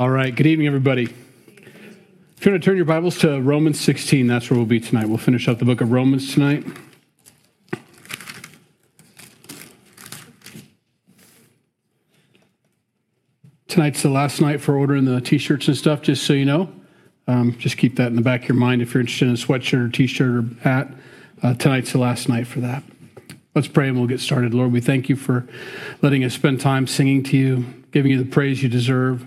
All right, good evening, everybody. If you're going to turn your Bibles to Romans 16, that's where we'll be tonight. We'll finish up the book of Romans tonight. Tonight's the last night for ordering the t shirts and stuff, just so you know. Um, just keep that in the back of your mind if you're interested in a sweatshirt or t shirt or hat. Uh, tonight's the last night for that. Let's pray and we'll get started. Lord, we thank you for letting us spend time singing to you, giving you the praise you deserve.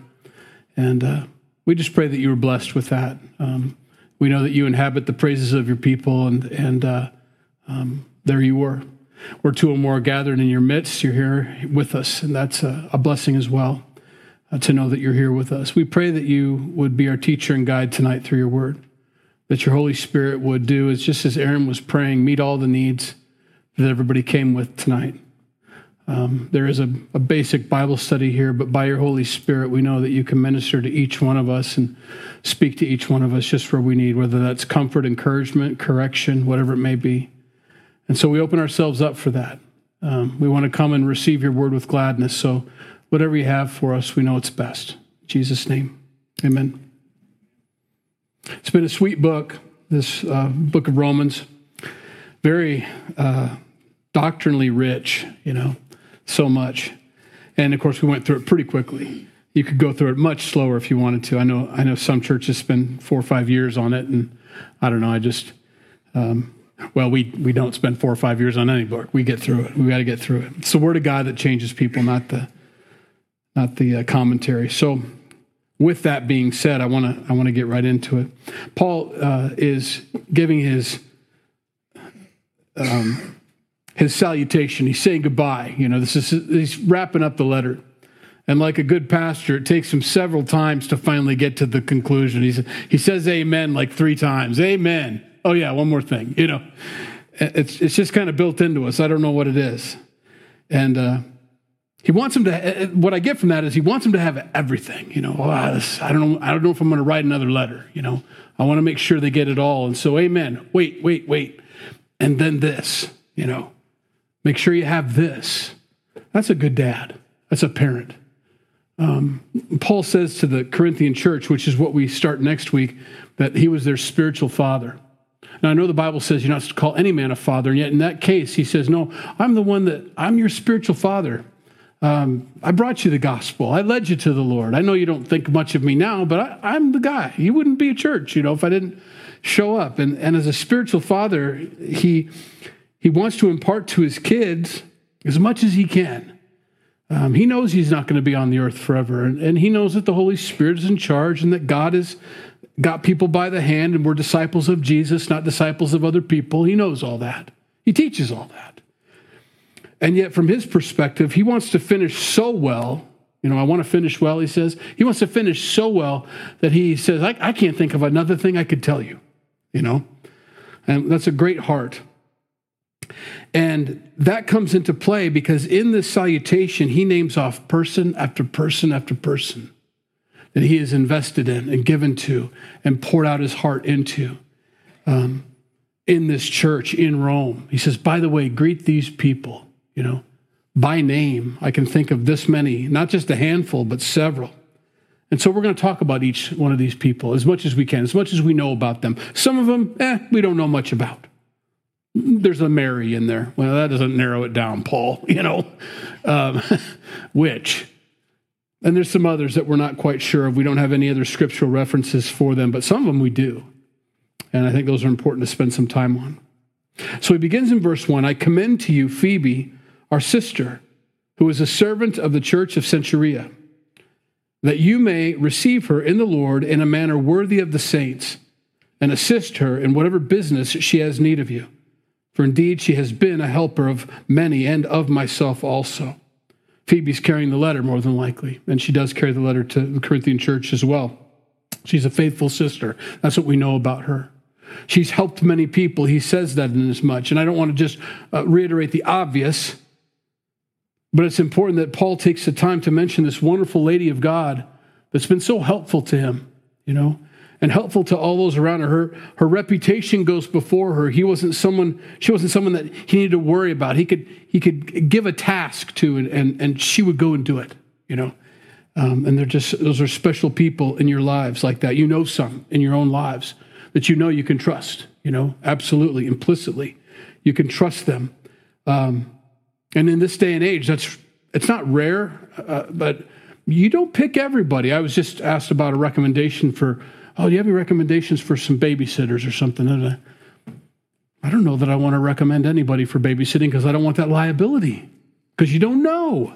And uh, we just pray that you are blessed with that. Um, we know that you inhabit the praises of your people, and, and uh, um, there you were. Where two or more gathered in your midst, you're here with us, and that's a, a blessing as well uh, to know that you're here with us. We pray that you would be our teacher and guide tonight through your word, that your Holy Spirit would do, as just as Aaron was praying, meet all the needs that everybody came with tonight. Um, there is a, a, basic Bible study here, but by your Holy Spirit, we know that you can minister to each one of us and speak to each one of us just where we need, whether that's comfort, encouragement, correction, whatever it may be. And so we open ourselves up for that. Um, we want to come and receive your word with gladness. So whatever you have for us, we know it's best. In Jesus' name, amen. It's been a sweet book, this uh, book of Romans. Very uh, doctrinally rich, you know so much. And of course, we went through it pretty quickly. You could go through it much slower if you wanted to. I know, I know some churches spend four or five years on it, and I don't know. I just, um, well, we we don't spend four or five years on any book. We get through it. We got to get through it. It's the Word of God that changes people, not the not the uh, commentary. So, with that being said, I want to I want to get right into it. Paul uh, is giving his um, his salutation. He's saying goodbye. You know, this is he's wrapping up the letter. And like a good pastor, it takes him several times to finally get to the conclusion. He's, he says amen like three times. Amen. Oh, yeah, one more thing. You know, it's, it's just kind of built into us. I don't know what it is. And uh, he wants him to, what I get from that is he wants him to have everything. You know, this, I, don't know, I don't know if I'm going to write another letter. You know, I want to make sure they get it all. And so, amen. Wait, wait, wait. And then this, you know. Make sure you have this. That's a good dad. That's a parent. Um, Paul says to the Corinthian church, which is what we start next week, that he was their spiritual father. Now, I know the Bible says you're not to call any man a father, and yet in that case, he says, No, I'm the one that, I'm your spiritual father. Um, I brought you the gospel. I led you to the Lord. I know you don't think much of me now, but I, am the guy. You wouldn't be a church, you know, if I didn't show up. And, and as a spiritual father, he, he wants to impart to his kids as much as he can. Um, he knows he's not going to be on the earth forever, and, and he knows that the Holy Spirit is in charge and that God has got people by the hand and we're disciples of Jesus, not disciples of other people. He knows all that. He teaches all that. And yet, from his perspective, he wants to finish so well. You know, I want to finish well, he says. He wants to finish so well that he says, I, I can't think of another thing I could tell you, you know? And that's a great heart. And that comes into play because in this salutation, he names off person after person after person that he is invested in and given to and poured out his heart into um, in this church in Rome. He says, by the way, greet these people, you know, by name. I can think of this many, not just a handful, but several. And so we're going to talk about each one of these people as much as we can, as much as we know about them. Some of them, eh, we don't know much about there's a Mary in there. Well, that doesn't narrow it down, Paul, you know, um, which. And there's some others that we're not quite sure of. We don't have any other scriptural references for them, but some of them we do. And I think those are important to spend some time on. So he begins in verse 1 I commend to you Phoebe, our sister, who is a servant of the church of Cenchrea, that you may receive her in the Lord in a manner worthy of the saints, and assist her in whatever business she has need of you. For indeed she has been a helper of many and of myself also. Phoebe's carrying the letter more than likely, and she does carry the letter to the Corinthian church as well. She's a faithful sister. That's what we know about her. She's helped many people. He says that in as much. And I don't want to just uh, reiterate the obvious, but it's important that Paul takes the time to mention this wonderful lady of God that's been so helpful to him, you know, and helpful to all those around her. Her, her reputation goes before her. He wasn't someone, she wasn't someone that he needed to worry about. He could, he could give a task to and, and, and she would go and do it, you know. Um, and they're just, those are special people in your lives like that. You know some in your own lives that you know you can trust, you know, absolutely, implicitly. You can trust them. Um, and in this day and age, that's, it's not rare, uh, but you don't pick everybody. I was just asked about a recommendation for, oh, do you have any recommendations for some babysitters or something? And I don't know that I want to recommend anybody for babysitting because I don't want that liability because you don't know.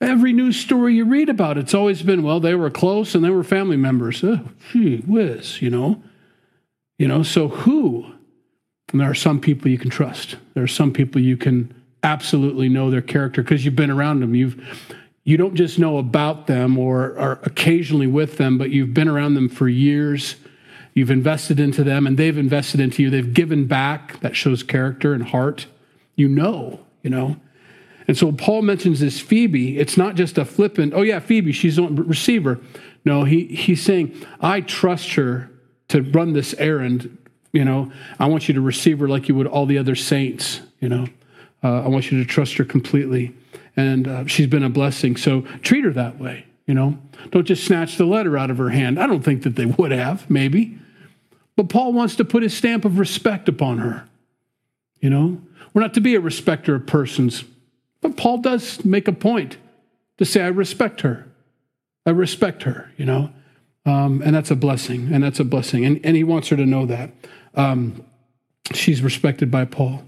Every news story you read about, it's always been, well, they were close and they were family members. Oh, gee whiz, you know. You know, so who? And there are some people you can trust. There are some people you can absolutely know their character because you've been around them. You've you don't just know about them or are occasionally with them, but you've been around them for years. You've invested into them and they've invested into you. They've given back. That shows character and heart. You know, you know. And so Paul mentions this Phoebe. It's not just a flippant, oh yeah, Phoebe, she's a receiver. No, he, he's saying, I trust her to run this errand. You know, I want you to receive her like you would all the other saints. You know, uh, I want you to trust her completely. And uh, she's been a blessing. So treat her that way. You know, don't just snatch the letter out of her hand. I don't think that they would have, maybe. But Paul wants to put his stamp of respect upon her. You know, we're not to be a respecter of persons, but Paul does make a point to say, I respect her. I respect her, you know. Um, and that's a blessing. And that's a blessing. And, and he wants her to know that. Um, she's respected by Paul.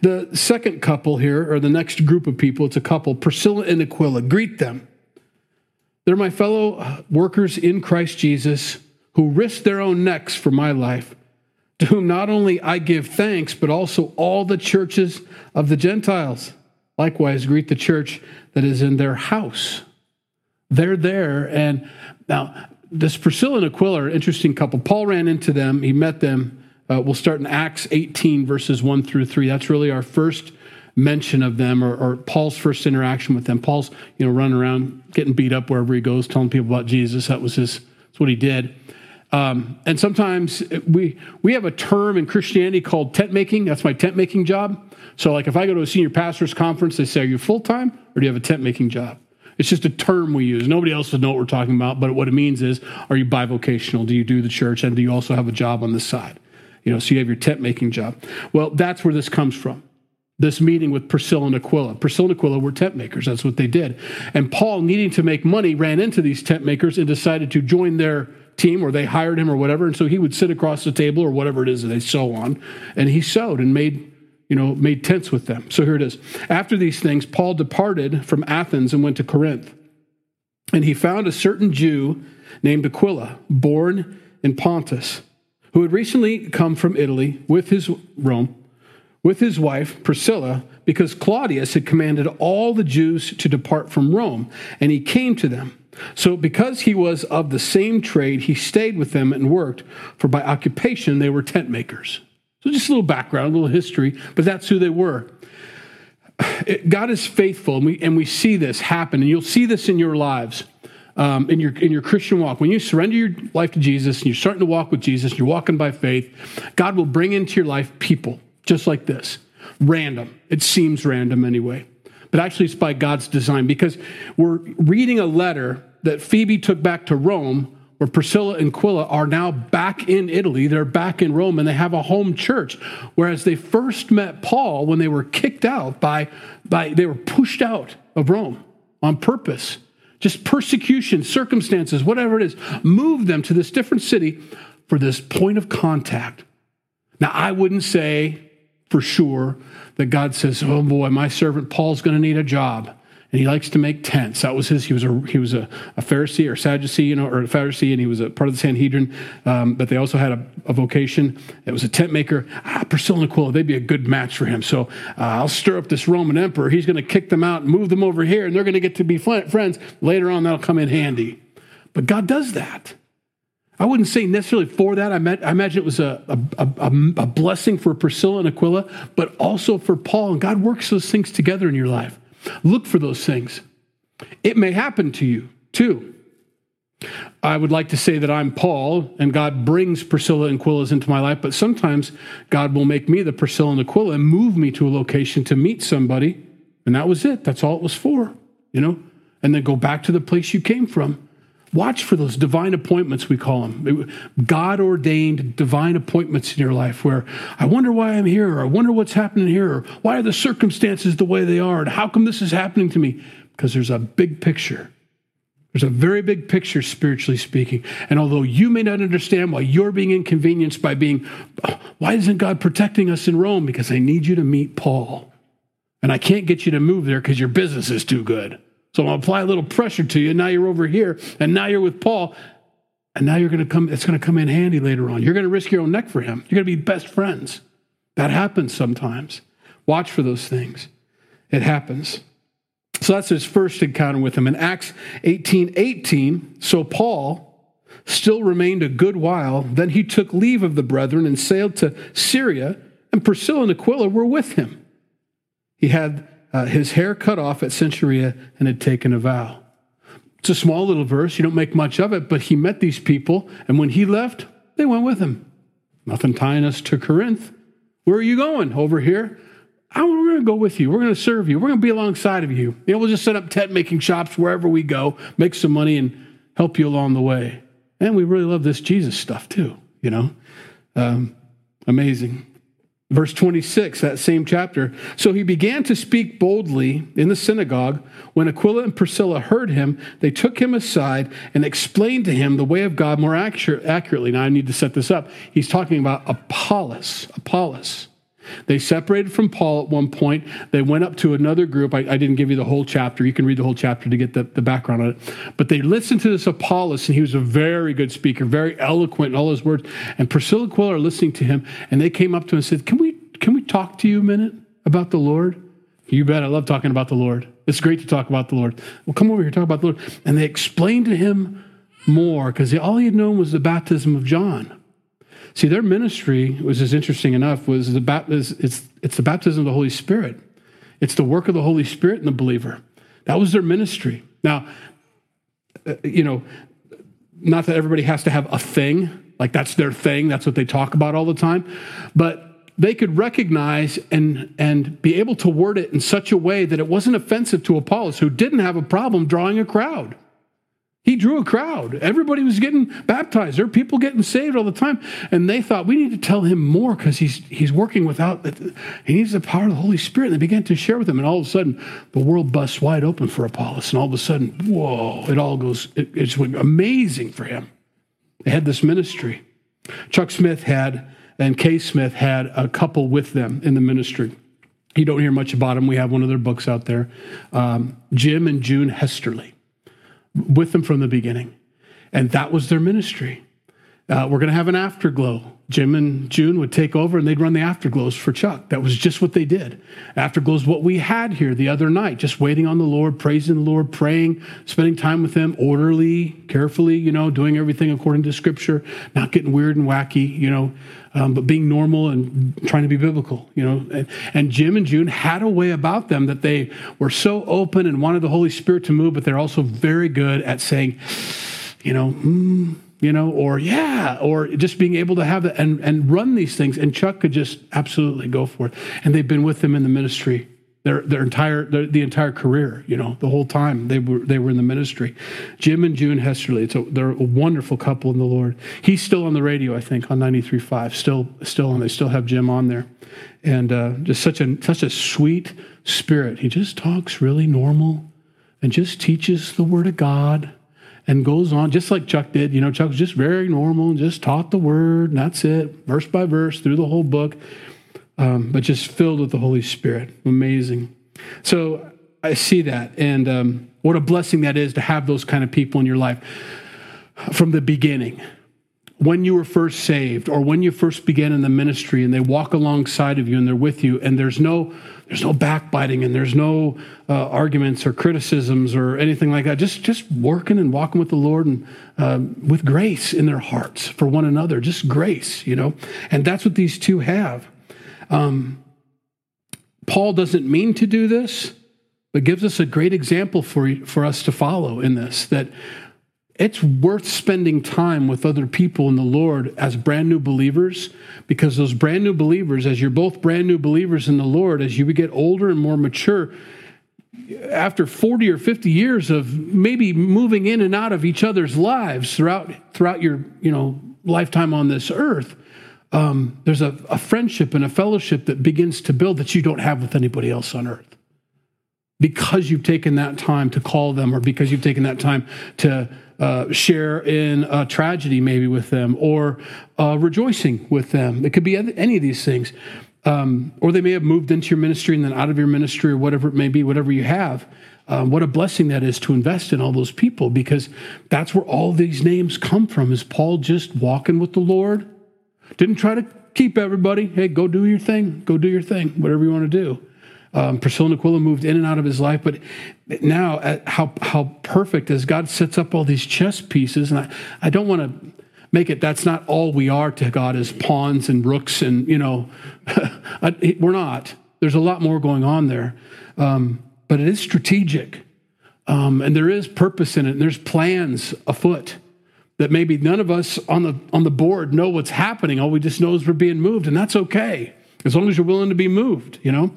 The second couple here, or the next group of people, it's a couple, Priscilla and Aquila. Greet them. They're my fellow workers in Christ Jesus who risked their own necks for my life, to whom not only I give thanks, but also all the churches of the Gentiles. Likewise, greet the church that is in their house. They're there. And now, this Priscilla and Aquila are an interesting couple. Paul ran into them, he met them. Uh, we'll start in Acts 18, verses 1 through 3. That's really our first mention of them or, or, Paul's first interaction with them. Paul's, you know, running around getting beat up wherever he goes, telling people about Jesus. That was his, that's what he did. Um, and sometimes we, we have a term in Christianity called tent making. That's my tent making job. So, like, if I go to a senior pastor's conference, they say, Are you full time or do you have a tent making job? It's just a term we use. Nobody else would know what we're talking about, but what it means is, are you bivocational? Do you do the church and do you also have a job on this side? You know, so you have your tent making job. Well, that's where this comes from. This meeting with Priscilla and Aquila. Priscilla and Aquila were tent makers. That's what they did. And Paul, needing to make money, ran into these tent makers and decided to join their team or they hired him or whatever. And so he would sit across the table or whatever it is that they sew on. And he sewed and made you know, made tents with them. So here it is. After these things, Paul departed from Athens and went to Corinth. And he found a certain Jew named Aquila, born in Pontus, who had recently come from Italy with his Rome, with his wife Priscilla, because Claudius had commanded all the Jews to depart from Rome, and he came to them. So, because he was of the same trade, he stayed with them and worked, for by occupation they were tent makers. So, just a little background, a little history, but that's who they were. God is faithful, and we, and we see this happen, and you'll see this in your lives, um, in, your, in your Christian walk. When you surrender your life to Jesus and you're starting to walk with Jesus, and you're walking by faith, God will bring into your life people just like this random. It seems random anyway, but actually, it's by God's design because we're reading a letter that Phoebe took back to Rome where Priscilla and Aquila are now back in Italy. They're back in Rome and they have a home church. Whereas they first met Paul when they were kicked out by, by they were pushed out of Rome on purpose. Just persecution, circumstances, whatever it is, move them to this different city for this point of contact. Now, I wouldn't say for sure that God says, oh boy, my servant Paul's going to need a job and he likes to make tents. That was his. He was a he was a, a Pharisee or Sadducee, you know, or a Pharisee, and he was a part of the Sanhedrin. Um, but they also had a, a, vocation. It was a tent maker. Ah, Priscilla and Aquila, they'd be a good match for him. So uh, I'll stir up this Roman emperor. He's going to kick them out and move them over here, and they're going to get to be friends later on. That'll come in handy. But God does that. I wouldn't say necessarily for that. I, met, I imagine it was a, a, a, a blessing for Priscilla and Aquila, but also for Paul. And God works those things together in your life. Look for those things. It may happen to you too. I would like to say that I'm Paul and God brings Priscilla and Aquila into my life, but sometimes God will make me the Priscilla and Aquila and move me to a location to meet somebody. And that was it. That's all it was for, you know? and then go back to the place you came from. Watch for those divine appointments, we call them. God ordained divine appointments in your life where I wonder why I'm here, or I wonder what's happening here, or why are the circumstances the way they are, and how come this is happening to me? Because there's a big picture. There's a very big picture, spiritually speaking. And although you may not understand why you're being inconvenienced by being, oh, why isn't God protecting us in Rome? Because I need you to meet Paul. And I can't get you to move there because your business is too good. So I'm to apply a little pressure to you. Now you're over here, and now you're with Paul, and now you're to come. It's going to come in handy later on. You're going to risk your own neck for him. You're going to be best friends. That happens sometimes. Watch for those things. It happens. So that's his first encounter with him. In Acts 18 18, so Paul still remained a good while. Then he took leave of the brethren and sailed to Syria, and Priscilla and Aquila were with him. He had uh, his hair cut off at Cenchrea and had taken a vow. It's a small little verse. You don't make much of it, but he met these people, and when he left, they went with him. Nothing tying us to Corinth. Where are you going? Over here. Oh, we're going to go with you. We're going to serve you. We're going to be alongside of you. You know, we'll just set up tent making shops wherever we go, make some money, and help you along the way. And we really love this Jesus stuff too. You know, um, amazing. Verse 26, that same chapter. So he began to speak boldly in the synagogue. When Aquila and Priscilla heard him, they took him aside and explained to him the way of God more accurately. Now I need to set this up. He's talking about Apollos. Apollos. They separated from Paul at one point. They went up to another group. I, I, didn't give you the whole chapter. You can read the whole chapter to get the, the background on it. But they listened to this Apollos, and he was a very good speaker, very eloquent in all his words. And Priscilla and Aquila are listening to him, and they came up to him and said, Can we, can we talk to you a minute about the Lord? You bet. I love talking about the Lord. It's great to talk about the Lord. Well, come over here, talk about the Lord. And they explained to him more because all he had known was the baptism of John. See, their ministry, which is interesting enough, was the it's, it's the baptism of the Holy Spirit. It's the work of the Holy Spirit in the believer. That was their ministry. Now, uh, you know, not that everybody has to have a thing, like that's their thing, that's what they talk about all the time, but they could recognize and, and be able to word it in such a way that it wasn't offensive to Apollos, who didn't have a problem drawing a crowd. He drew a crowd. Everybody was getting baptized. There were people getting saved all the time. And they thought, we need to tell him more because he's, he's working without, he needs the power of the Holy Spirit. And they began to share with him. And all of a sudden, the world busts wide open for Apollos. And all of a sudden, whoa, it all goes, it, it's amazing for him. They had this ministry. Chuck Smith had, and Kay Smith had a couple with them in the ministry. You don't hear much about them. We have one of their books out there. Um, Jim and June Hesterly with them from the beginning. And that was their ministry. Uh, we're going to have an afterglow. Jim and June would take over and they'd run the afterglows for Chuck. That was just what they did. Afterglows, what we had here the other night, just waiting on the Lord, praising the Lord, praying, spending time with Him, orderly, carefully, you know, doing everything according to Scripture, not getting weird and wacky, you know, um, but being normal and trying to be biblical, you know. And, and Jim and June had a way about them that they were so open and wanted the Holy Spirit to move, but they're also very good at saying, you know, mm, you know, or yeah, or just being able to have that and, and run these things. And Chuck could just absolutely go for it. And they've been with them in the ministry their their entire their, the entire career, you know, the whole time they were they were in the ministry. Jim and June Hesterly, it's a, they're a wonderful couple in the Lord. He's still on the radio, I think, on 93.5. Still still on. They still have Jim on there, and uh, just such a such a sweet spirit. He just talks really normal, and just teaches the Word of God and goes on just like Chuck did. You know, Chuck was just very normal and just taught the word, and that's it, verse by verse through the whole book, um, but just filled with the Holy Spirit. Amazing. So I see that, and um, what a blessing that is to have those kind of people in your life from the beginning. When you were first saved, or when you first began in the ministry, and they walk alongside of you and they're with you, and there's no there's no backbiting and there's no uh, arguments or criticisms or anything like that. Just just working and walking with the Lord and uh, with grace in their hearts for one another. Just grace, you know. And that's what these two have. Um, Paul doesn't mean to do this, but gives us a great example for for us to follow in this. That it's worth spending time with other people in the Lord as brand new believers because those brand new believers, as you're both brand new believers in the Lord, as you get older and more mature, after 40 or 50 years of maybe moving in and out of each other's lives throughout throughout your you know lifetime on this earth um, there's a, a friendship and a fellowship that begins to build that you don't have with anybody else on earth because you've taken that time to call them or because you've taken that time to uh, share in a tragedy maybe with them or uh, rejoicing with them it could be any of these things um, or they may have moved into your ministry and then out of your ministry or whatever it may be, whatever you have. Um, what a blessing that is to invest in all those people because that's where all these names come from. Is Paul just walking with the Lord? Didn't try to keep everybody. Hey, go do your thing. Go do your thing. Whatever you want to do. Um, Priscilla and Aquila moved in and out of his life, but now uh, how how perfect as God sets up all these chess pieces, and I, I don't want to make it that's not all we are to God as pawns and rooks and you know we're not. There's a lot more going on there, um, but it is strategic, um, and there is purpose in it. And there's plans afoot that maybe none of us on the on the board know what's happening. All we just know is we're being moved, and that's okay as long as you're willing to be moved. You know.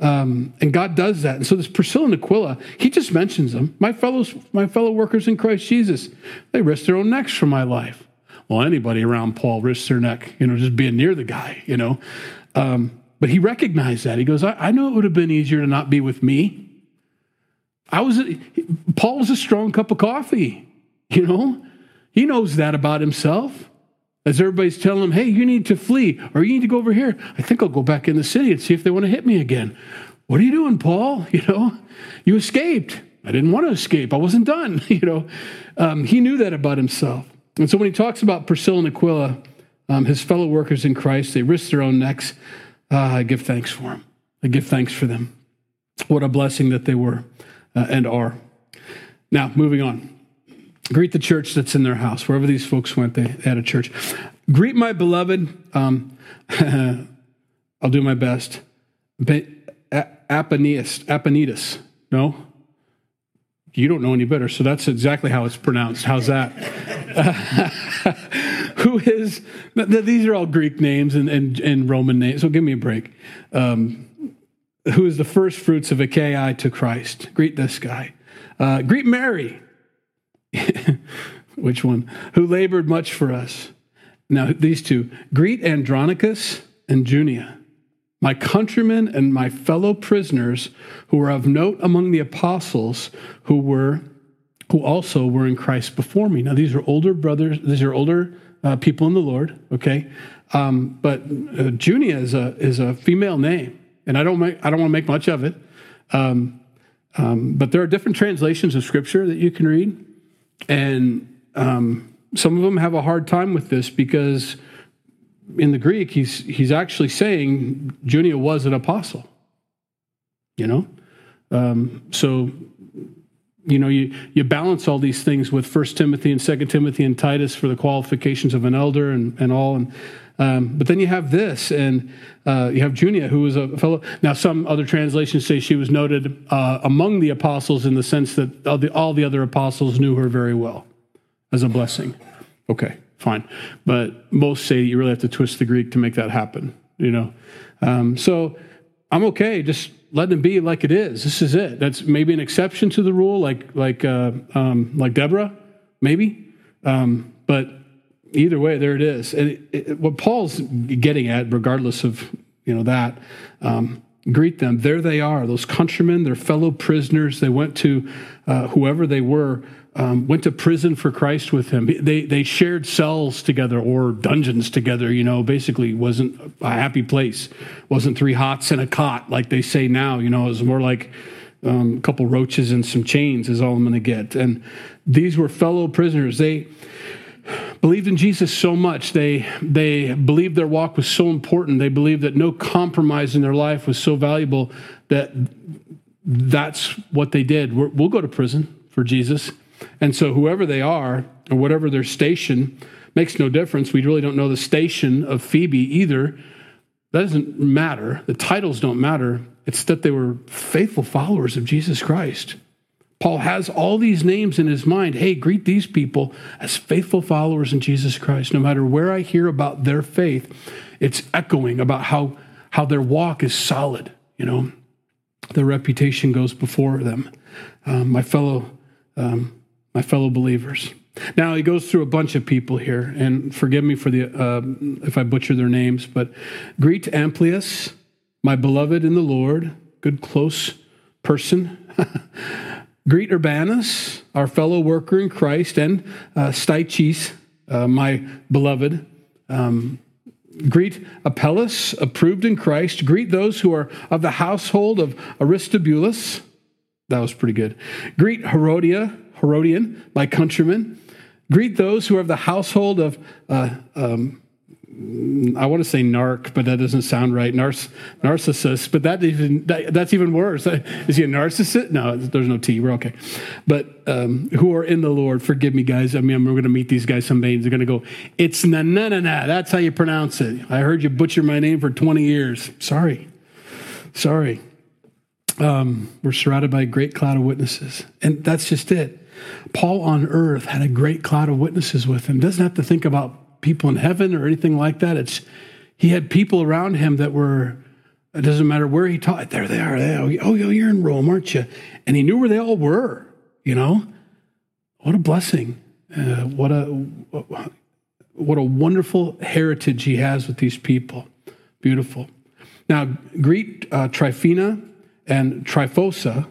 Um, and God does that. And so this Priscilla and Aquila, he just mentions them. My fellows, my fellow workers in Christ Jesus, they risked their own necks for my life well, anybody around Paul risks their neck, you know, just being near the guy, you know. Um, but he recognized that. He goes, I, I know it would have been easier to not be with me. I was, a, Paul was a strong cup of coffee, you know. He knows that about himself. As everybody's telling him, hey, you need to flee or you need to go over here. I think I'll go back in the city and see if they want to hit me again. What are you doing, Paul? You know, you escaped. I didn't want to escape. I wasn't done. You know, um, he knew that about himself. And so when he talks about Priscilla and Aquila, um, his fellow workers in Christ, they risked their own necks. Uh, I give thanks for them. I give thanks for them. What a blessing that they were uh, and are. Now, moving on. Greet the church that's in their house. Wherever these folks went, they had a church. Greet my beloved. Um, I'll do my best. Apanius, Apanitas. No? You don't know any better, so that's exactly how it's pronounced. How's that? who is, these are all Greek names and, and, and, Roman names, so give me a break. Um, who is the first fruits of Achaia to Christ? Greet this guy. Uh, greet Mary. Which one? Who labored much for us. Now, these two. Greet Andronicus and Junia my countrymen and my fellow prisoners who were of note among the apostles who were who also were in Christ before me. Now these are older brothers, these are older uh, people in the Lord, okay? Um, but uh, Junia is a is a female name, and I don't make, I don't want to make much of it. Um, um, but there are different translations of Scripture that you can read, and um, some of them have a hard time with this because in the Greek, he's, he's actually saying Junia was an apostle. You know? Um, so, you know, you, you balance all these things with First Timothy and Second Timothy and Titus for the qualifications of an elder and, and all. And, um, but then you have this, and uh, you have Junia, who was a fellow. Now, some other translations say she was noted uh, among the apostles in the sense that all the, all the other apostles knew her very well as a blessing. Okay fine. But most say you really have to twist the Greek to make that happen, you know. Um, so I'm okay, just letting it be like it is. This is it. That's maybe an exception to the rule, like like uh, um, like Deborah, maybe. Um, but either way, there it is. And it, it, what Paul's getting at, regardless of you know that, um, greet them. There they are, those countrymen, their fellow prisoners. They went to uh, whoever they were um, went to prison for Christ with him. They they shared cells together or dungeons together. You know, basically wasn't a happy place. wasn't three hots and a cot like they say now. You know, it was more like um, a couple roaches and some chains is all I'm going to get. And these were fellow prisoners. They believed in Jesus so much. They they believed their walk was so important. They believed that no compromise in their life was so valuable that that's what they did. we will go to prison for Jesus and so, whoever they are, or whatever their station, makes no difference. We really don't know the station of Phoebe either. That doesn't matter. The titles don't matter. It's that they were faithful followers of Jesus Christ. Paul has all these names in his mind. Hey, greet these people as faithful followers in Jesus Christ. No matter where I hear about their faith, it's echoing about how, how their walk is solid, you know. their reputation goes before them. Um, my fellow, um, my fellow believers. Now he goes through a bunch of people here, and forgive me for the uh, if I butcher their names, but greet Amplius, my beloved in the Lord, good close person. greet Urbanus, our fellow worker in Christ, and uh, Stachys, uh, my beloved. Um, greet Apelles, approved in Christ. Greet those who are of the household of Aristobulus. That was pretty good. Greet Herodia, Herodian, my countryman. Greet those who are of the household of, uh, um, I want to say narc, but that doesn't sound right. Narc- narcissist, but that even that, that's even worse. Is he a narcissist? No, there's no T. We're okay. But um, who are in the Lord? Forgive me, guys. I mean, we're going to meet these guys someday. They're going to go. It's na na na na. That's how you pronounce it. I heard you butcher my name for 20 years. Sorry, sorry. Um, we're surrounded by a great cloud of witnesses, and that's just it. Paul on earth had a great cloud of witnesses with him. Doesn't have to think about people in heaven or anything like that. It's he had people around him that were. It doesn't matter where he taught. There they are. They, oh, you're in Rome, aren't you? And he knew where they all were. You know, what a blessing! Uh, what a what a wonderful heritage he has with these people. Beautiful. Now greet uh, Tryphena and Tryphosa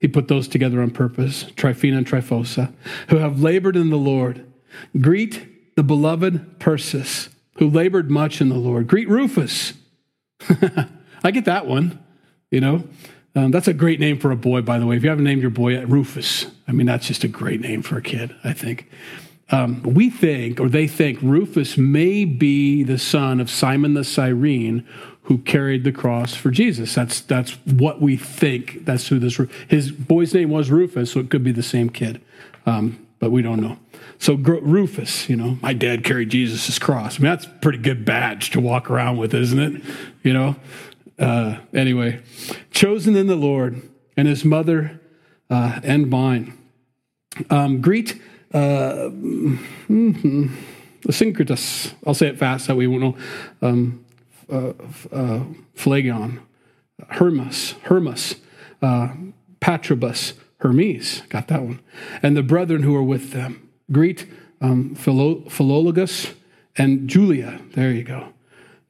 he put those together on purpose, Tryphena and Tryphosa, who have labored in the Lord. Greet the beloved Persis, who labored much in the Lord. Greet Rufus. I get that one, you know. Um, that's a great name for a boy, by the way. If you haven't named your boy Rufus, I mean, that's just a great name for a kid, I think. Um, we think, or they think, Rufus may be the son of Simon the Cyrene, who carried the cross for Jesus. That's that's what we think. That's who this his boy's name was Rufus, so it could be the same kid, um, but we don't know. So Rufus, you know, my dad carried Jesus' cross. I mean, that's a pretty good badge to walk around with, isn't it? You know. Uh, anyway, chosen in the Lord and his mother uh, and mine. Um, greet uh, mm-hmm, Syncretus. I'll say it fast that we won't know. Um, uh, uh, Phlegon, Hermas, Hermas, uh, Patrobus, Hermes, got that one, and the brethren who are with them. Greet um, Philologus and Julia. There you go.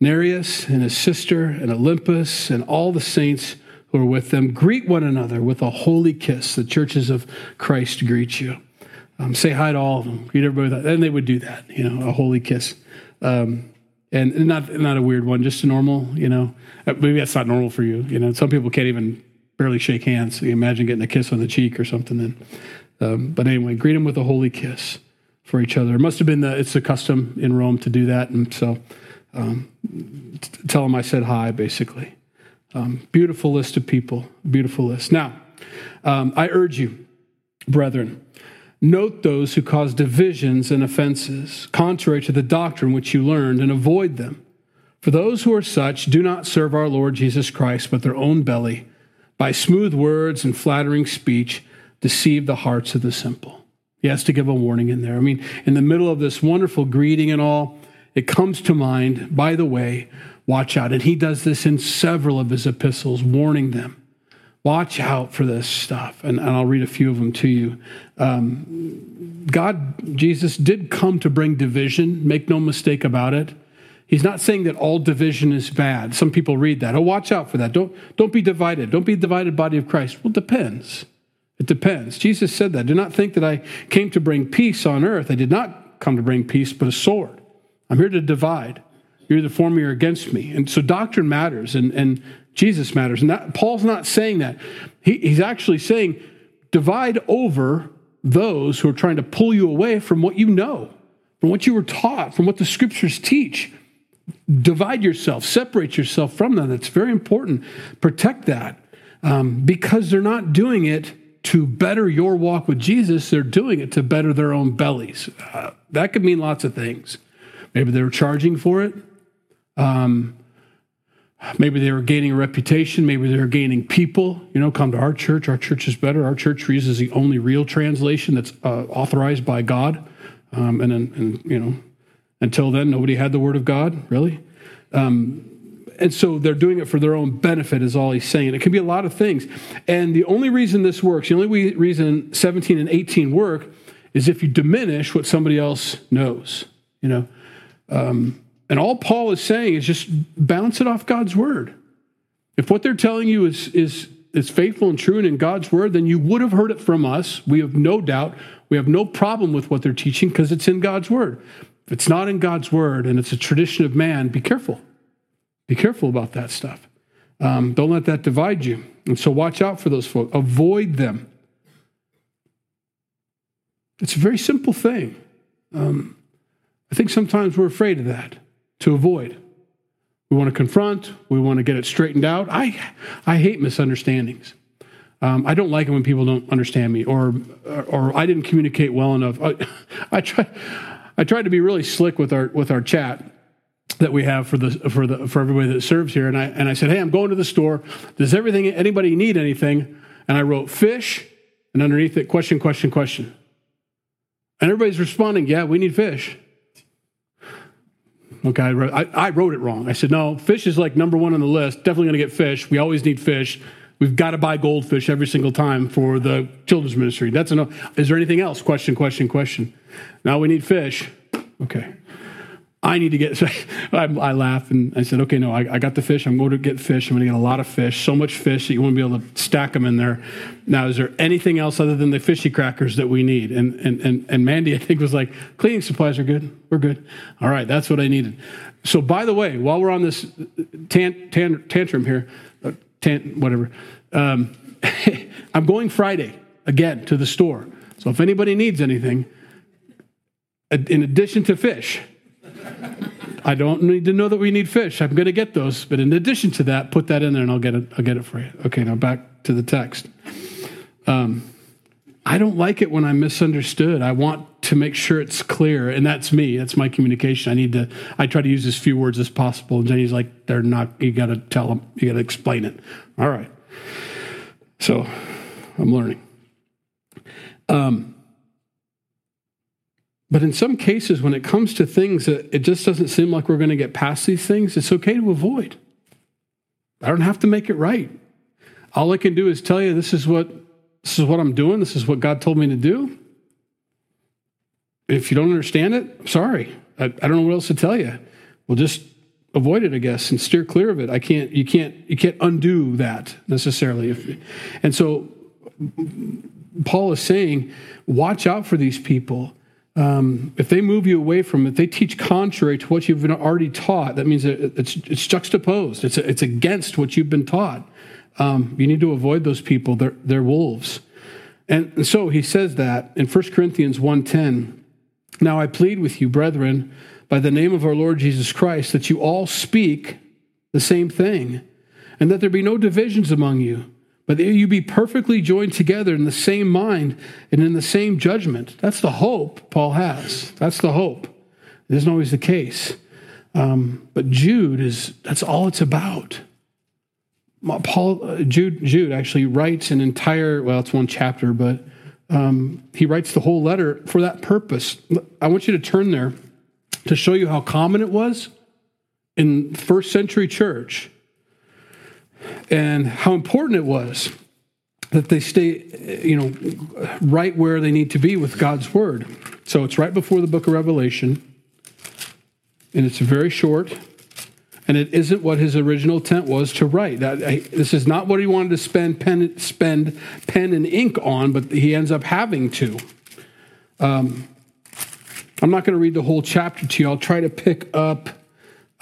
Nereus and his sister and Olympus and all the saints who are with them. Greet one another with a holy kiss. The churches of Christ greet you. Um, say hi to all of them. Greet everybody with that. And they would do that, you know, a holy kiss. Um, and not not a weird one, just a normal, you know. Uh, maybe that's not normal for you, you know. Some people can't even barely shake hands. So you imagine getting a kiss on the cheek or something. Then, um, but anyway, greet them with a holy kiss for each other. It must have been the it's the custom in Rome to do that, and so um, tell them I said hi, basically. Um, beautiful list of people, beautiful list. Now, um, I urge you, brethren Note those who cause divisions and offenses, contrary to the doctrine which you learned, and avoid them. For those who are such do not serve our Lord Jesus Christ, but their own belly, by smooth words and flattering speech, deceive the hearts of the simple. He has to give a warning in there. I mean, in the middle of this wonderful greeting and all, it comes to mind, by the way, watch out. And he does this in several of his epistles, warning them watch out for this stuff. And, and I'll read a few of them to you. Um, God, Jesus, did come to bring division, make no mistake about it. He's not saying that all division is bad. Some people read that. Oh, watch out for that. Don't, don't be divided. Don't be a divided body of Christ. Well, it depends. It depends. Jesus said that. Do not think that I came to bring peace on earth. I did not come to bring peace, but a sword. I'm here to divide. You're either for me or against me. And so doctrine matters. And, and Jesus matters. And that, Paul's not saying that. He, he's actually saying, divide over those who are trying to pull you away from what you know, from what you were taught, from what the scriptures teach. Divide yourself, separate yourself from them. That's very important. Protect that um, because they're not doing it to better your walk with Jesus, they're doing it to better their own bellies. Uh, that could mean lots of things. Maybe they're charging for it. Um, Maybe they were gaining a reputation. Maybe they were gaining people. You know, come to our church. Our church is better. Our church uses the only real translation that's uh, authorized by God. Um, and, and, you know, until then, nobody had the Word of God, really. Um, and so they're doing it for their own benefit, is all he's saying. It can be a lot of things. And the only reason this works, the only reason 17 and 18 work, is if you diminish what somebody else knows. You know, um, and all Paul is saying is just bounce it off God's word. If what they're telling you is is is faithful and true and in God's word, then you would have heard it from us. We have no doubt. We have no problem with what they're teaching because it's in God's word. If it's not in God's word and it's a tradition of man, be careful. Be careful about that stuff. Um, don't let that divide you. And so watch out for those folks. Avoid them. It's a very simple thing. Um, I think sometimes we're afraid of that, to avoid. We want to confront, we want to get it straightened out. I, I hate misunderstandings. Um, I don't like it when people don't understand me or, or, or I didn't communicate well enough. I, I, try, I tried to be really slick with our with our chat that we have for the for the for everybody that serves here, and I and I said, hey, I'm going to the store. Does everything anybody need anything? And I wrote fish, and underneath it, question, question, question. And everybody's responding, yeah, we need fish. Okay, I wrote, I, I wrote it wrong. I said, no, fish is like number one on the list. Definitely going to get fish. We always need fish. We've got to buy goldfish every single time for the children's ministry. That's enough. Is there anything else? Question, question, question. Now we need fish. Okay. I need to get, I, I laugh and I said, okay, no, I, I, got the fish. I'm going to get fish. I'm going to get a lot of fish, so much fish that you won't be able to stack them in there. Now, is there anything else other than the fishy crackers that we need? And, and, and, and Mandy, I think, was like, cleaning supplies are good. We're good. All right, that's what I needed. So, by the way, while we're on this tan, tan, tantrum here, tan, whatever, um, I'm going Friday again to the store. So, if anybody needs anything, in addition to fish, I don't need to know that we need fish. I'm going to get those, but in addition to that, put that in there, and I'll get it. I'll get it for you. Okay, now back to the text. Um, I don't like it when I'm misunderstood. I want to make sure it's clear, and that's me. That's my communication. I need to. I try to use as few words as possible. And Jenny's like, "They're not. You got to tell them. You got to explain it." All right. So, I'm learning. Um, but in some cases, when it comes to things that it just doesn't seem like we're going to get past these things, it's okay to avoid. I don't have to make it right. All I can do is tell you this is what this is what I'm doing. This is what God told me to do. If you don't understand it, sorry. I, I don't know what else to tell you. We'll just avoid it, I guess, and steer clear of it. I can't. You can't. You can't undo that necessarily. If, and so Paul is saying, watch out for these people um, if they move you away from it, they teach contrary to what you've been already taught. That means it's, it's juxtaposed. It's, it's against what you've been taught. Um, you need to avoid those people. They're, they're wolves. And, and so he says that in 1 Corinthians 1.10, Now I plead with you, brethren, by the name of our Lord Jesus Christ, that you all speak the same thing, and that there be no divisions among you but that you be perfectly joined together in the same mind and in the same judgment. That's the hope Paul has. That's the hope. It isn't always the case. Um, but Jude is, that's all it's about. Paul, uh, Jude, Jude actually writes an entire, well, it's one chapter, but um, he writes the whole letter for that purpose. I want you to turn there to show you how common it was in first century church and how important it was that they stay, you know, right where they need to be with God's word. So it's right before the book of Revelation, and it's very short, and it isn't what his original intent was to write. this is not what he wanted to spend pen, spend pen and ink on, but he ends up having to. Um, I'm not going to read the whole chapter to you. I'll try to pick up.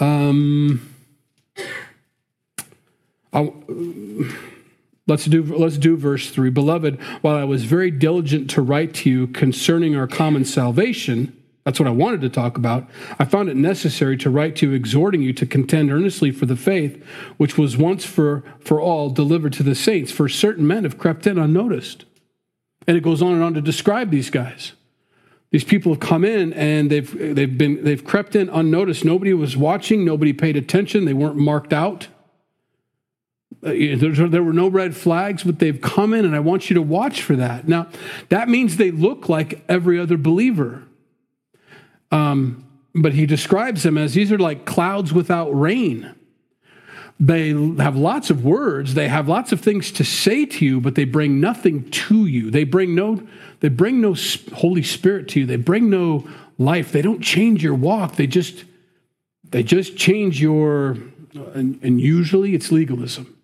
Um, let's do let's do verse 3 beloved while i was very diligent to write to you concerning our common salvation that's what i wanted to talk about. I found it necessary to write to you exhorting you to contend earnestly for the faith which was once for for all delivered to the saints. For certain men have crept in unnoticed. And it goes on and on to describe these guys. These people have come in and they've they've been they've crept in unnoticed. Nobody was watching. Nobody paid attention. They weren't marked out. Uh, there were no red flags, but they've come in, and I want you to watch for that. Now, that means they look like every other believer. Um, but he describes them as these are like clouds without rain. they have lots of words, they have lots of things to say to you, but they bring nothing to you. They bring no they bring no Holy Spirit to you. They bring no life. They don't change your walk. They just they just change your and, and usually it's legalism.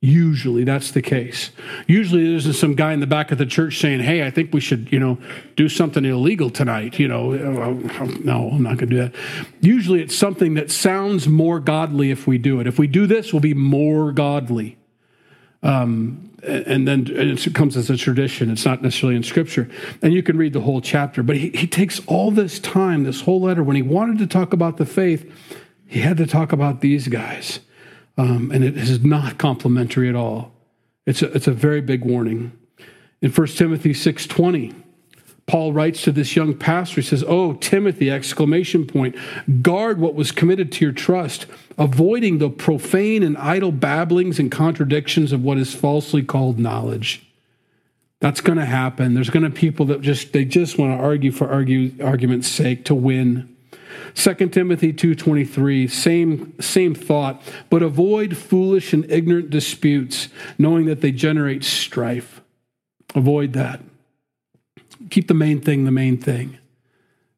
Usually that's the case. Usually there's some guy in the back of the church saying, "Hey, I think we should, you know, do something illegal tonight." You know, no, I'm not going to do that. Usually it's something that sounds more godly if we do it. If we do this, we'll be more godly. Um, and then it comes as a tradition. It's not necessarily in Scripture. And you can read the whole chapter. But he, he takes all this time, this whole letter, when he wanted to talk about the faith, he had to talk about these guys um, and it is not complimentary at all. It's a, it's a very big warning. In 1 Timothy 6.20, Paul writes to this young pastor, he says, Oh, Timothy, exclamation point, guard what was committed to your trust, avoiding the profane and idle babblings and contradictions of what is falsely called knowledge. That's going to happen. There's going to be people that just they just want to argue for argue, argument's sake to win. 2 Timothy 2:23 same same thought. But avoid foolish and ignorant disputes knowing that they generate strife. Avoid that. Keep the main thing the main thing.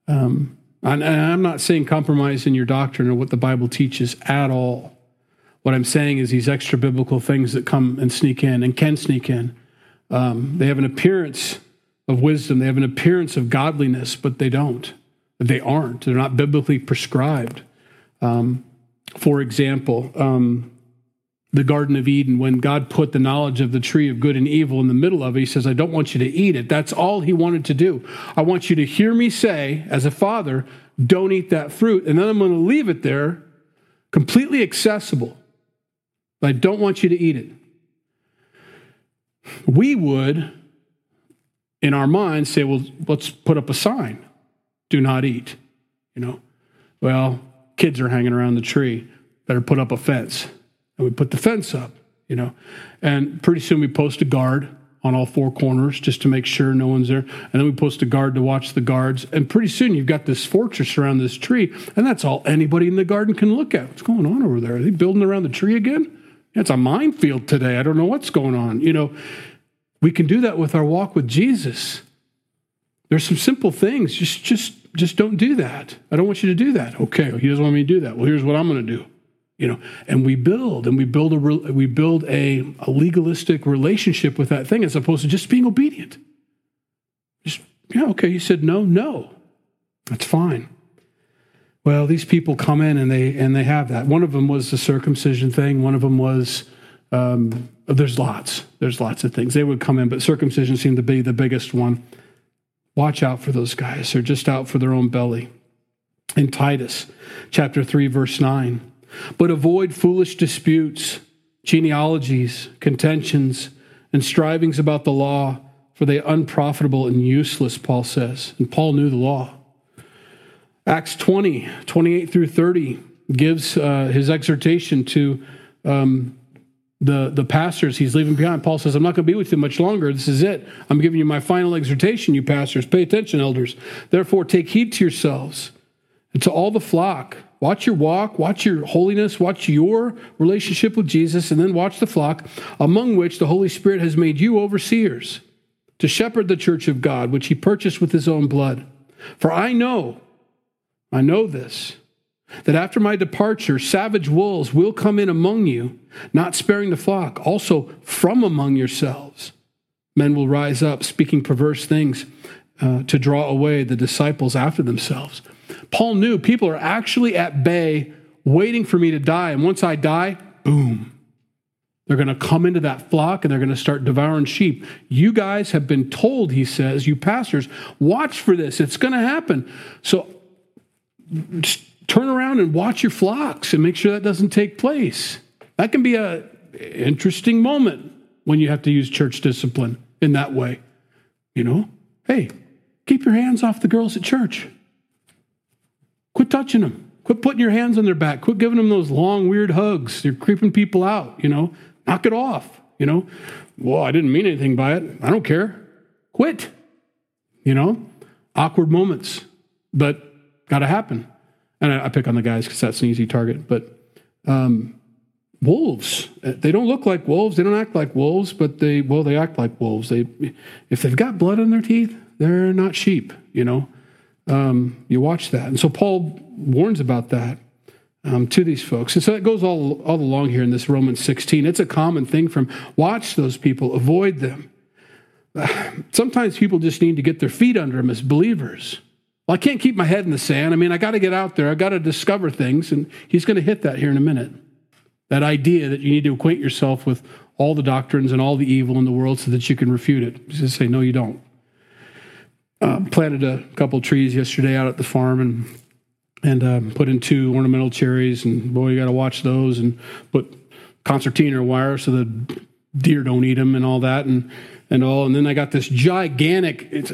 Um, and I'm not saying compromise in your doctrine or what the Bible teaches at all. What I'm saying is these extra biblical things that come and sneak in and can sneak in um, they have an appearance of wisdom. They have an appearance of godliness but they don't they aren't. They're not biblically prescribed. Um, for example, um, the Garden of Eden, when God put the knowledge of the tree of good and evil in the middle of it, He says, I don't want you to eat it. That's all He wanted to do. I want you to hear me say, as a father, don't eat that fruit. And then I'm going to leave it there completely accessible. But I don't want you to eat it. We would, in our minds, say, well, let's put up a sign do not eat. You know, well, kids are hanging around the tree. Better put up a fence. And we put the fence up, you know. And pretty soon we post a guard on all four corners just to make sure no one's there. And then we post a guard to watch the guards. And pretty soon you've got this fortress around this tree. And that's all anybody in the garden can look at. What's going on over there? Are they building around the tree again? It's a minefield today. I don't know what's going on. You know, we can do that with our walk with Jesus. There's some simple things. Just, just just don't do that. I don't want you to do that. Okay, he doesn't want me to do that. Well, here's what I'm going to do. You know, and we build and we build a we build a, a legalistic relationship with that thing as opposed to just being obedient. Just yeah, okay. You said no, no, that's fine. Well, these people come in and they and they have that. One of them was the circumcision thing. One of them was um, there's lots. There's lots of things. They would come in, but circumcision seemed to be the biggest one. Watch out for those guys. They're just out for their own belly. In Titus chapter 3, verse 9. But avoid foolish disputes, genealogies, contentions, and strivings about the law, for they are unprofitable and useless, Paul says. And Paul knew the law. Acts 20, 28 through 30 gives uh, his exhortation to um, the, the pastors he's leaving behind. Paul says, I'm not going to be with you much longer. This is it. I'm giving you my final exhortation, you pastors. Pay attention, elders. Therefore, take heed to yourselves and to all the flock. Watch your walk, watch your holiness, watch your relationship with Jesus, and then watch the flock, among which the Holy Spirit has made you overseers to shepherd the church of God, which he purchased with his own blood. For I know, I know this that after my departure, savage wolves will come in among you, not sparing the flock. Also, from among yourselves, men will rise up, speaking perverse things uh, to draw away the disciples after themselves. Paul knew people are actually at bay waiting for me to die. And once I die, boom, they're going to come into that flock and they're going to start devouring sheep. You guys have been told, he says, you pastors, watch for this. It's going to happen. So, turn around and watch your flocks and make sure that doesn't take place. That can be a interesting moment when you have to use church discipline in that way. You know, hey, keep your hands off the girls at church. Quit touching them. Quit putting your hands on their back. Quit giving them those long, weird hugs. You're creeping people out, you know. Knock it off, you know. Well, I didn't mean anything by it. I don't care. Quit. You know, awkward moments, but got to happen and I, I pick on the guys because that's an easy target. But um, wolves. They don't look like wolves. They don't act like wolves, but they well they act like wolves. They if they've got blood on their teeth, they're not sheep. You know, um, you watch that, and so Paul warns about that um, to these folks, and so it goes all all along here in this Romans 16. It's a common thing from watch those people, avoid them. Sometimes people just need to get their feet under them as believers. Well, I can't keep my head in the sand. I mean, I got to get out there. I got to discover things, and he's going to hit that here in a minute. That idea that you need to acquaint yourself with all the doctrines and all the evil in the world so that you can refute it. Just say, no, you don't. Uh, planted a couple trees yesterday out at the farm and and um, put in two ornamental cherries. And boy, you got to watch those and put concertina wire so the deer don't eat them and all that. And and all. And then I got this gigantic, it's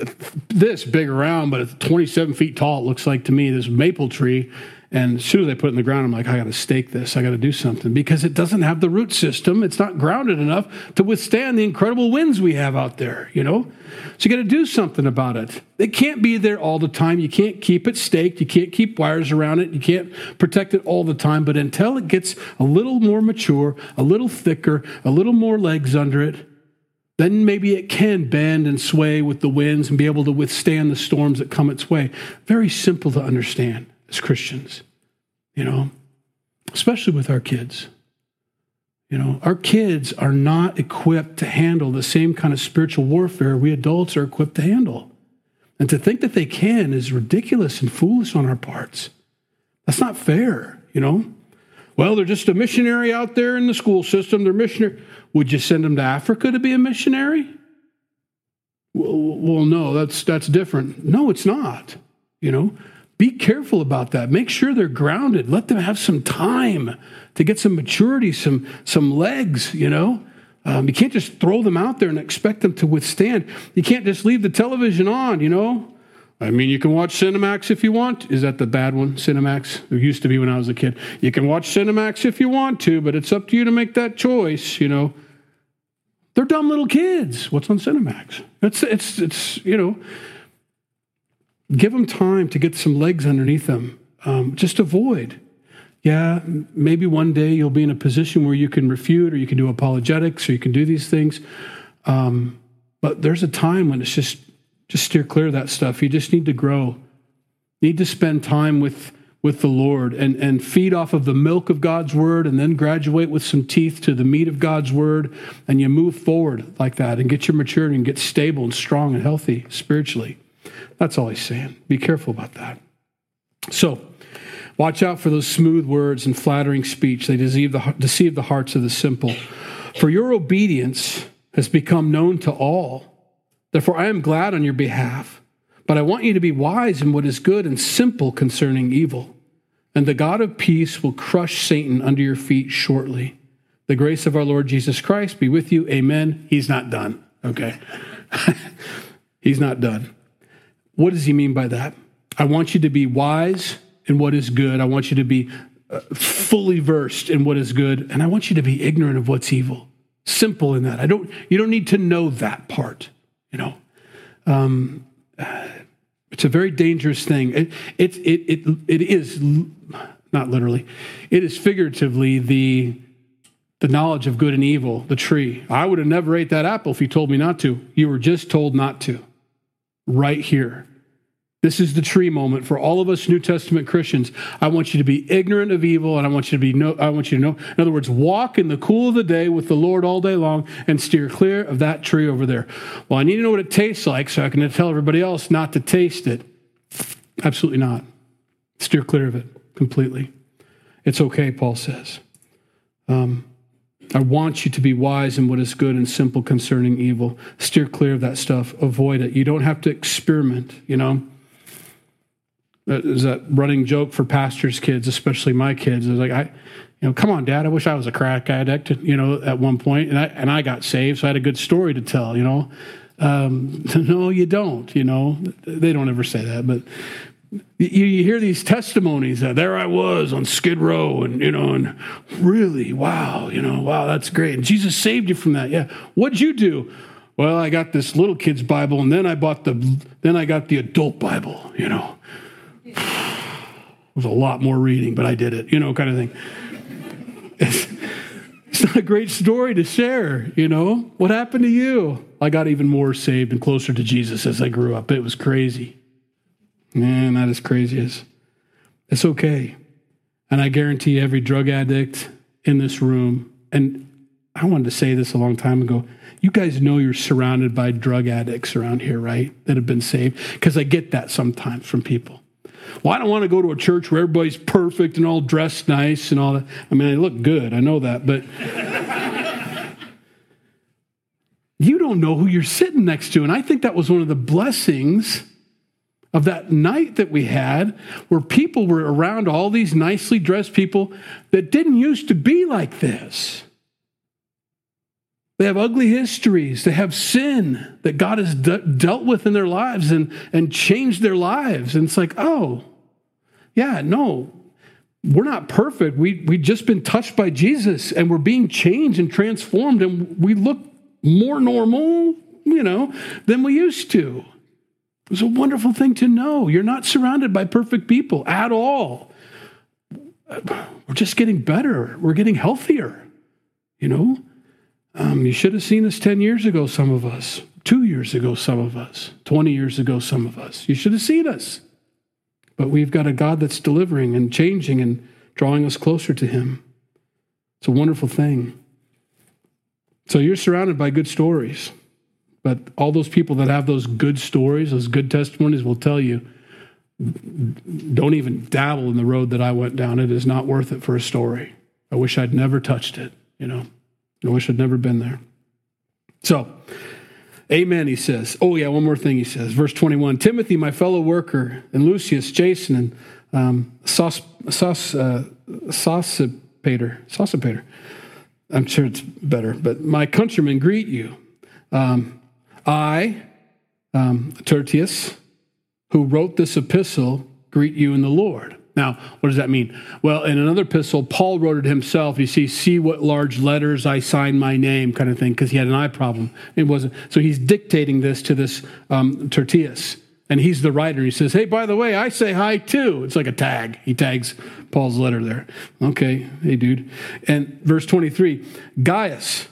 this big around, but it's 27 feet tall, it looks like to me, this maple tree. And as soon as I put it in the ground, I'm like, I got to stake this. I got to do something because it doesn't have the root system. It's not grounded enough to withstand the incredible winds we have out there, you know? So you got to do something about it. It can't be there all the time. You can't keep it staked. You can't keep wires around it. You can't protect it all the time. But until it gets a little more mature, a little thicker, a little more legs under it, then maybe it can bend and sway with the winds and be able to withstand the storms that come its way. Very simple to understand as Christians, you know, especially with our kids. You know, our kids are not equipped to handle the same kind of spiritual warfare we adults are equipped to handle. And to think that they can is ridiculous and foolish on our parts. That's not fair, you know. Well, they're just a missionary out there in the school system. They're missionary. Would you send them to Africa to be a missionary? Well, no, that's that's different. No, it's not. You know, be careful about that. Make sure they're grounded. Let them have some time to get some maturity, some some legs. You know, um, you can't just throw them out there and expect them to withstand. You can't just leave the television on. You know, I mean, you can watch Cinemax if you want. Is that the bad one? Cinemax? It used to be when I was a kid. You can watch Cinemax if you want to, but it's up to you to make that choice, you know. They're dumb little kids. What's on Cinemax? It's, it's, it's you know, give them time to get some legs underneath them. Um, just avoid. Yeah, maybe one day you'll be in a position where you can refute or you can do apologetics or you can do these things. Um, but there's a time when it's just just steer clear of that stuff. You just need to grow. You need to spend time with, with the Lord and, and feed off of the milk of God's word and then graduate with some teeth to the meat of God's word. And you move forward like that and get your maturity and get stable and strong and healthy spiritually. That's all he's saying. Be careful about that. So, watch out for those smooth words and flattering speech. They deceive the, deceive the hearts of the simple. For your obedience has become known to all. Therefore, I am glad on your behalf, but I want you to be wise in what is good and simple concerning evil. And the God of peace will crush Satan under your feet shortly. The grace of our Lord Jesus Christ be with you. Amen. He's not done. Okay. He's not done. What does he mean by that? I want you to be wise in what is good. I want you to be uh, fully versed in what is good, and I want you to be ignorant of what's evil. Simple in that. I don't you don't need to know that part. You know, um, it's a very dangerous thing. It, it, it, it, it is not literally, it is figuratively the the knowledge of good and evil, the tree. I would have never ate that apple if you told me not to. You were just told not to. Right here. This is the tree moment for all of us New Testament Christians. I want you to be ignorant of evil, and I want you to be no, I want you to know. In other words, walk in the cool of the day with the Lord all day long, and steer clear of that tree over there. Well, I need to know what it tastes like, so I can tell everybody else not to taste it. Absolutely not. Steer clear of it completely. It's okay, Paul says. Um, I want you to be wise in what is good and simple concerning evil. Steer clear of that stuff. Avoid it. You don't have to experiment, you know. Is a running joke for pastors' kids, especially my kids. Is like I, you know, come on, Dad. I wish I was a crack addict. You know, at one point, and I and I got saved, so I had a good story to tell. You know, um, no, you don't. You know, they don't ever say that, but you, you hear these testimonies that there I was on Skid Row, and you know, and really, wow, you know, wow, that's great. And Jesus saved you from that. Yeah, what'd you do? Well, I got this little kid's Bible, and then I bought the, then I got the adult Bible. You know it was a lot more reading, but I did it, you know, kind of thing. It's not a great story to share, you know? What happened to you? I got even more saved and closer to Jesus as I grew up. It was crazy. Man, not as crazy as. It's okay. And I guarantee every drug addict in this room, and I wanted to say this a long time ago. You guys know you're surrounded by drug addicts around here, right? That have been saved. Because I get that sometimes from people. Well, I don't want to go to a church where everybody's perfect and all dressed nice and all that. I mean, I look good, I know that, but you don't know who you're sitting next to. And I think that was one of the blessings of that night that we had, where people were around all these nicely dressed people that didn't used to be like this. They have ugly histories. They have sin that God has de- dealt with in their lives and, and changed their lives. And it's like, oh, yeah, no, we're not perfect. We, we've just been touched by Jesus and we're being changed and transformed and we look more normal, you know, than we used to. It's a wonderful thing to know. You're not surrounded by perfect people at all. We're just getting better. We're getting healthier, you know? Um, you should have seen us 10 years ago, some of us, two years ago, some of us, 20 years ago, some of us. You should have seen us. But we've got a God that's delivering and changing and drawing us closer to Him. It's a wonderful thing. So you're surrounded by good stories. But all those people that have those good stories, those good testimonies, will tell you don't even dabble in the road that I went down. It is not worth it for a story. I wish I'd never touched it, you know. I wish I'd never been there. So, amen, he says. Oh, yeah, one more thing he says. Verse 21 Timothy, my fellow worker, and Lucius, Jason, and um, Sos, Sos, uh, Sosipater, Sosipater. I'm sure it's better, but my countrymen greet you. Um, I, um, Tertius, who wrote this epistle, greet you in the Lord. Now, what does that mean? Well, in another epistle, Paul wrote it himself. You see, see what large letters I sign my name, kind of thing, because he had an eye problem. It wasn't. So he's dictating this to this um, Tertius, and he's the writer. He says, "Hey, by the way, I say hi too." It's like a tag. He tags Paul's letter there. Okay, hey, dude. And verse twenty-three, Gaius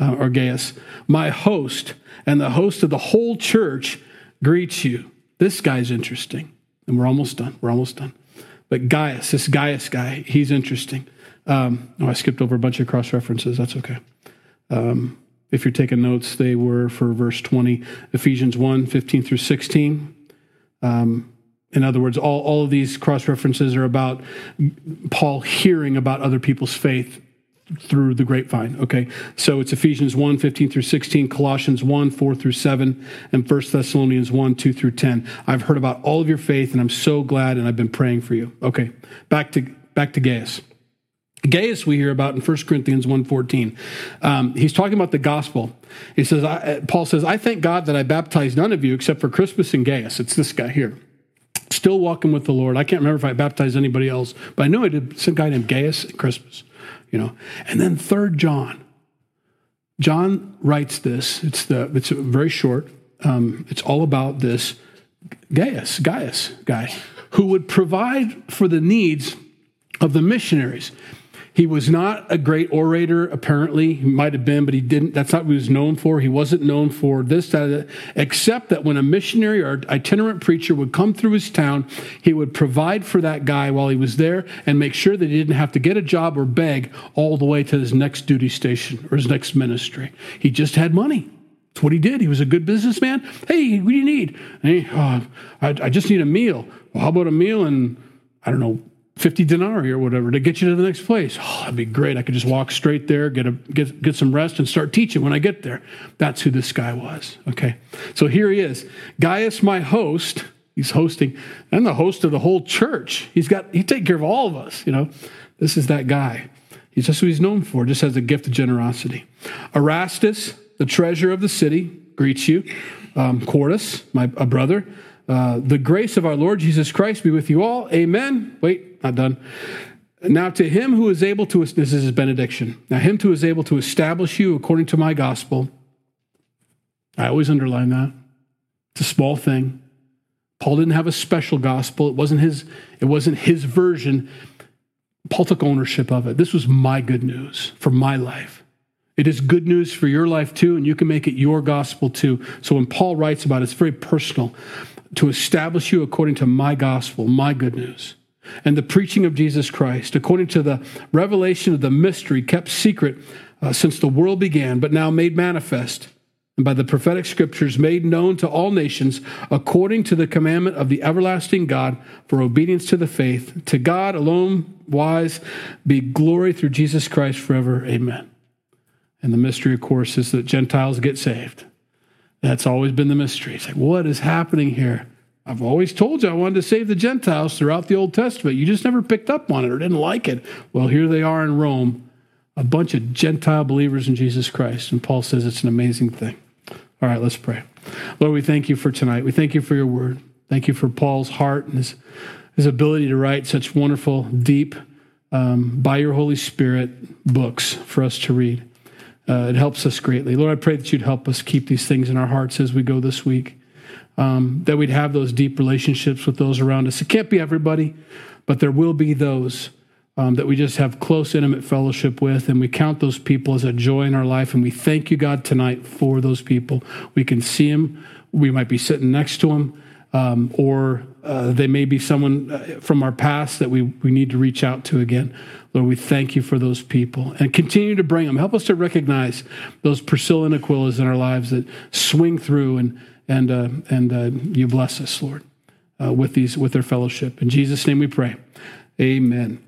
uh, or Gaius, my host and the host of the whole church greets you. This guy's interesting. And we're almost done. We're almost done. But Gaius, this Gaius guy, he's interesting. Um, oh, I skipped over a bunch of cross references. That's okay. Um, if you're taking notes, they were for verse 20, Ephesians 1 15 through 16. Um, in other words, all, all of these cross references are about Paul hearing about other people's faith through the grapevine. Okay. So it's Ephesians 1, 15 through 16, Colossians 1, 4 through 7, and 1 Thessalonians 1, 2 through 10. I've heard about all of your faith and I'm so glad and I've been praying for you. Okay. Back to back to Gaius. Gaius we hear about in 1 Corinthians 1.14. Um, he's talking about the gospel. He says, I, Paul says, I thank God that I baptized none of you except for Crispus and Gaius. It's this guy here. Still walking with the Lord. I can't remember if I baptized anybody else, but I know I did some guy named Gaius and Crispus you know. And then third John. John writes this. It's the it's very short. Um, it's all about this Gaius, Gaius guy, who would provide for the needs of the missionaries. He was not a great orator, apparently. He might have been, but he didn't. That's not what he was known for. He wasn't known for this, that, except that when a missionary or itinerant preacher would come through his town, he would provide for that guy while he was there and make sure that he didn't have to get a job or beg all the way to his next duty station or his next ministry. He just had money. That's what he did. He was a good businessman. Hey, what do you need? Hey, oh, I, I just need a meal. Well, how about a meal and I don't know, 50 denarii or whatever to get you to the next place. Oh, that'd be great. I could just walk straight there, get, a, get, get some rest, and start teaching when I get there. That's who this guy was. Okay. So here he is. Gaius, my host, he's hosting, and the host of the whole church. He's got, he take care of all of us, you know. This is that guy. He's just who he's known for, just has a gift of generosity. Erastus, the treasurer of the city, greets you. Um, Quartus, my a brother. Uh, the grace of our Lord Jesus Christ be with you all. Amen. Wait, not done. Now, to him who is able to, this is his benediction. Now, him who is able to establish you according to my gospel. I always underline that. It's a small thing. Paul didn't have a special gospel. It wasn't his, it wasn't his version. Paul took ownership of it. This was my good news for my life. It is good news for your life too, and you can make it your gospel too. So when Paul writes about it, it's very personal to establish you according to my gospel, my good news, and the preaching of Jesus Christ, according to the revelation of the mystery kept secret uh, since the world began, but now made manifest and by the prophetic scriptures made known to all nations according to the commandment of the everlasting God for obedience to the faith. To God alone wise be glory through Jesus Christ forever. Amen. And the mystery, of course, is that Gentiles get saved. That's always been the mystery. It's like, what is happening here? I've always told you I wanted to save the Gentiles throughout the Old Testament. You just never picked up on it or didn't like it. Well, here they are in Rome, a bunch of Gentile believers in Jesus Christ. And Paul says it's an amazing thing. All right, let's pray. Lord, we thank you for tonight. We thank you for your word. Thank you for Paul's heart and his, his ability to write such wonderful, deep, um, by your Holy Spirit books for us to read. Uh, it helps us greatly. Lord, I pray that you'd help us keep these things in our hearts as we go this week, um, that we'd have those deep relationships with those around us. It can't be everybody, but there will be those um, that we just have close, intimate fellowship with, and we count those people as a joy in our life. And we thank you, God, tonight for those people. We can see them. We might be sitting next to them, um, or uh, they may be someone uh, from our past that we, we need to reach out to again. Lord, we thank you for those people and continue to bring them. Help us to recognize those Priscilla and Aquilas in our lives that swing through and and uh, and uh, you bless us, Lord, uh, with these with their fellowship. In Jesus' name we pray. Amen.